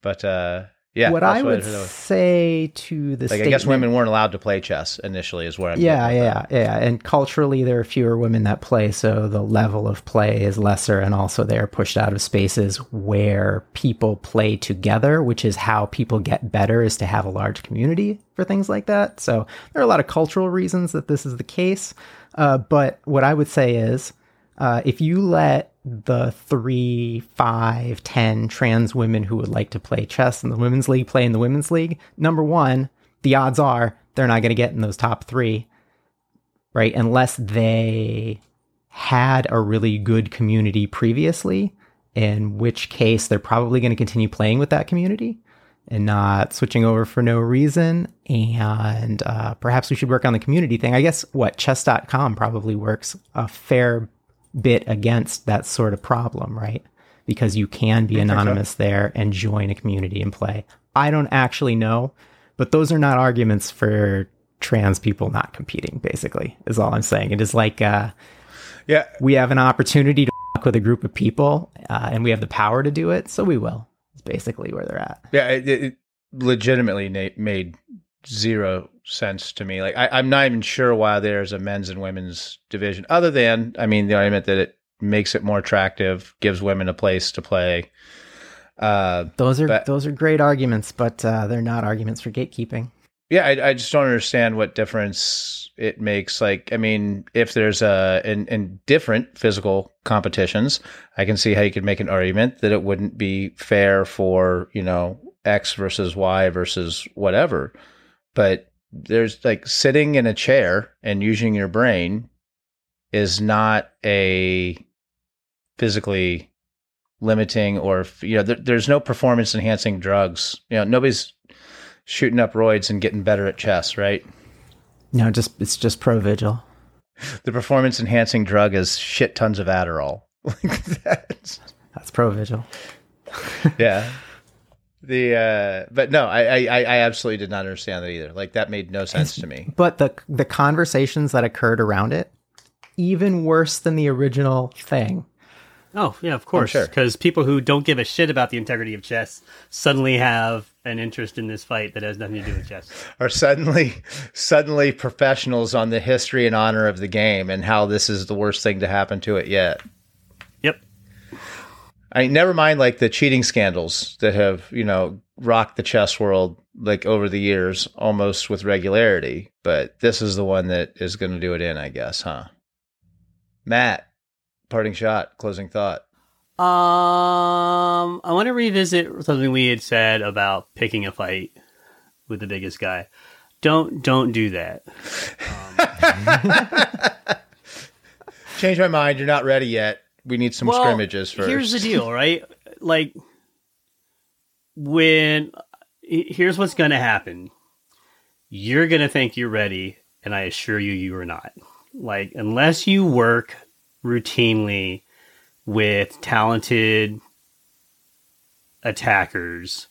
But uh, yeah, what I would what say to the like, I guess women weren't allowed to play chess initially, is where I'm. Yeah, yeah, yeah, and culturally there are fewer women that play, so the level of play is lesser, and also they are pushed out of spaces where people play together, which is how people get better, is to have a large community for things like that. So there are a lot of cultural reasons that this is the case, uh, but what I would say is, uh, if you let the three, five, ten trans women who would like to play chess in the women's league play in the women's league, number one, the odds are they're not going to get in those top three, right? Unless they had a really good community previously, in which case they're probably going to continue playing with that community and not switching over for no reason. And uh, perhaps we should work on the community thing. I guess what chess.com probably works a fair bit against that sort of problem, right? Because you can be anonymous there and join a community and play. I don't actually know, but those are not arguments for trans people not competing, basically, is all I'm saying. It is like, uh, yeah, we have an opportunity to with a group of people uh, and we have the power to do it, so we will. It's basically where they're at. Yeah, it, it legitimately made zero sense to me. Like I, am not even sure why there's a men's and women's division, other than I mean the argument that it makes it more attractive, gives women a place to play. Uh, those are but, those are great arguments, but uh, they're not arguments for gatekeeping. Yeah, I, I, just don't understand what difference it makes. Like, I mean, if there's a in, in different physical competitions, I can see how you could make an argument that it wouldn't be fair for you know X versus Y versus whatever. But there's like sitting in a chair and using your brain is not a physically limiting or you know there, there's no performance enhancing drugs you know nobody's shooting up roids and getting better at chess right No, just it's just Provigil. the performance enhancing drug is shit tons of adderall like that's That's Provigil. yeah the uh but no I, I i absolutely did not understand that either like that made no sense to me But the the conversations that occurred around it, even worse than the original thing. Oh yeah, of course. sure. Because people who don't give a shit about the integrity of chess suddenly have an interest in this fight that has nothing to do with chess. are suddenly suddenly professionals on the history and honor of the game and how this is the worst thing to happen to it yet Yep. I never mind like the cheating scandals that have, you know, rocked the chess world like over the years almost with regularity, but this is the one that is going to do it in, I guess, huh? Matt, parting shot, closing thought. Um, I want to revisit something we had said about picking a fight with the biggest guy. Don't don't do that. Change my mind, you're not ready yet. We need some Well, scrimmages first. Here's the deal, right? Like when here's what's going to happen. You're going to think you're ready, and I assure you, you are not. Like unless you work routinely with talented attackers,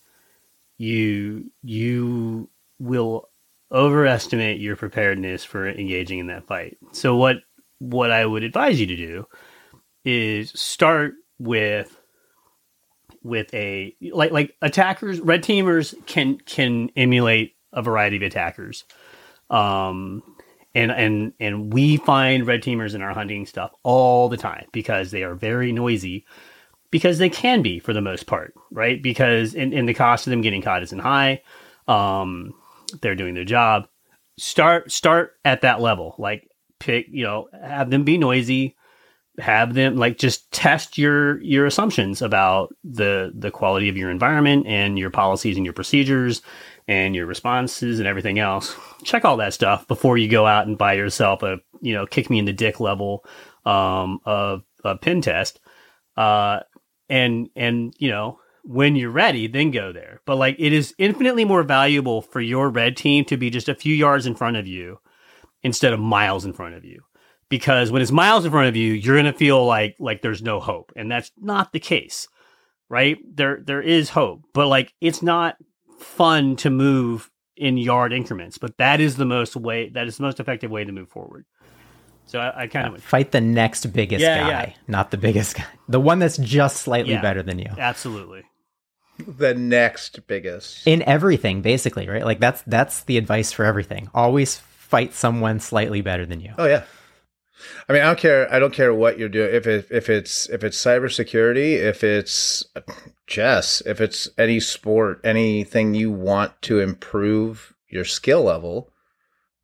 you you will overestimate your preparedness for engaging in that fight. So what what I would advise you to do is start with with a like like attackers red teamers can can emulate a variety of attackers. Um and and and we find red teamers in our hunting stuff all the time because they are very noisy because they can be for the most part right? Because and, and the cost of them getting caught isn't high. Um they're doing their job. Start start at that level. Like pick you know have them be noisy have them like just test your your assumptions about the the quality of your environment and your policies and your procedures and your responses and everything else. Check all that stuff before you go out and buy yourself a you know kick me in the dick level um of a pen test. Uh and and you know when you're ready then go there. But like it is infinitely more valuable for your red team to be just a few yards in front of you instead of miles in front of you because when it's miles in front of you, you're gonna feel like like there's no hope, and that's not the case, right? There there is hope, but like it's not fun to move in yard increments, but that is the most way that is the most effective way to move forward. So I, I kind of Fight the next biggest Yeah, guy, yeah. not the biggest guy. The one that's just slightly Yeah. better than you. absolutely the next biggest. In everything, basically, right? Like that's that's the advice for everything. Always fight someone slightly better than you. Oh yeah. I mean, I don't care. I don't care what you're doing. If it, if it's if it's cybersecurity, if it's chess, if it's any sport, anything you want to improve your skill level.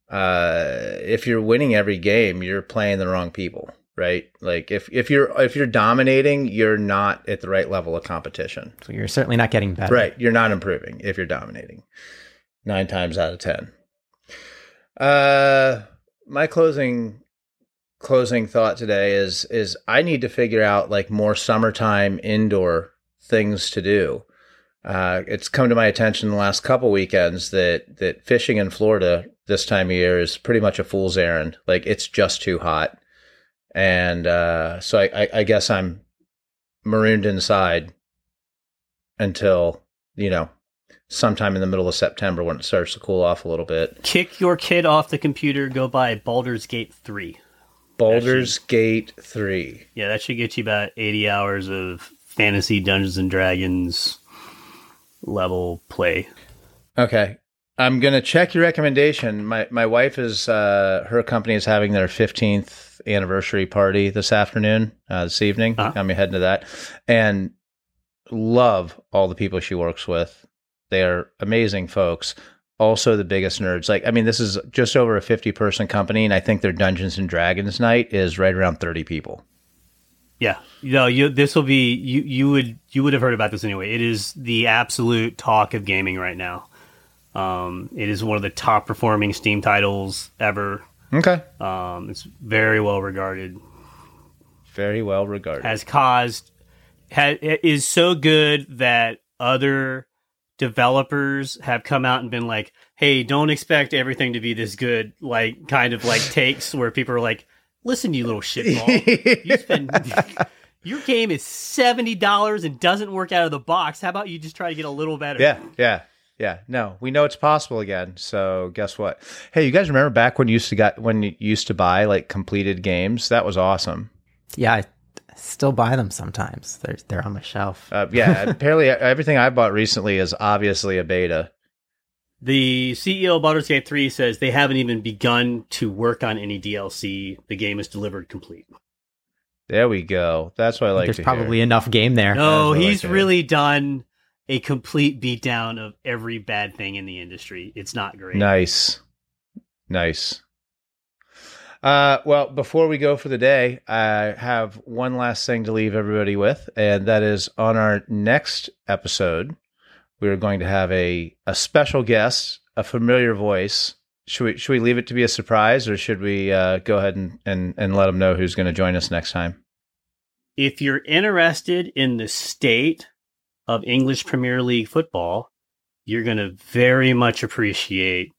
Uh, if you're winning every game, you're playing the wrong people, right? Like if if you're if you're dominating, you're not at the right level of competition. So you're certainly not getting better. Right. You're not improving if you're dominating. Nine times out of ten. Uh my closing closing thought today is is I need to figure out like more summertime indoor things to do. Uh, it's come to my attention the last couple weekends that that fishing in Florida this time of year is pretty much a fool's errand. Like it's just too hot, and uh, so I, I, I guess I'm marooned inside until you know sometime in the middle of September when it starts to cool off a little bit. kick your kid off the computer. Go buy Baldur's Gate three. Baldur's Gate three. Yeah, that should get you about eighty hours of fantasy Dungeons and Dragons level play. Okay. I'm gonna check your recommendation. My my wife is uh her company is having their 15th anniversary party this afternoon, uh, this evening. Uh-huh. I'm heading to that, and love all the people she works with. They are amazing folks. Also, the biggest nerds. Like, I mean, this is just over a 50 person company, and I think their Dungeons and Dragons night is right around 30 people. Yeah, no, you. This will be you. You would you would have heard about this anyway. It is the absolute talk of gaming right now. Um, it is one of the top performing Steam titles ever. Okay. Um, it's very well regarded. Very well regarded. Has caused ha- is so good that other developers have come out and been like, "Hey, don't expect everything to be this good." Like, kind of like takes where people are like, "Listen, you little shitball, you spend." Your game is seventy dollars and doesn't work out of the box. How about you just try to get a little better? Yeah, yeah, yeah. No, we know it's possible again. So guess what? Hey, you guys remember back when you used to got when you used to buy like completed games? That was awesome. Yeah, I still buy them sometimes. They're they're on my shelf. Uh, yeah, apparently everything I bought recently is obviously a beta. The CEO of Baldur's Gate 3 says they haven't even begun to work on any DLC. The game is delivered complete. There we go. That's what I like There's to probably hear. enough game there. No, he's like to really done a complete beatdown of every bad thing in the industry. It's not great. Nice, nice. Uh, well, before we go for the day, I have one last thing to leave everybody with, and that is on our next episode, we are going to have a a special guest, a familiar voice. Should we should we leave it to be a surprise, or should we uh, go ahead and, and and let them know who's going to join us next time? If you're interested in the state of English Premier League football, you're going to very much appreciate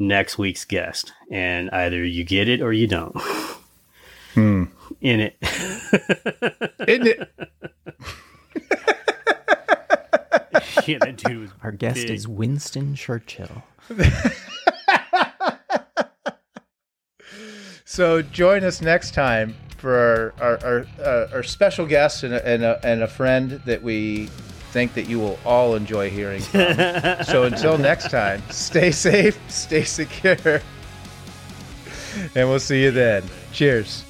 next week's guest. And either you get it or you don't. Hmm. In it. Isn't it? yeah, that dude was Our guest big. is Winston Churchill. So join us next time for our our, our, uh, our special guest and a, and, a, and a friend that we think that you will all enjoy hearing from. so until next time, stay safe, stay secure, and we'll see you then. Cheers.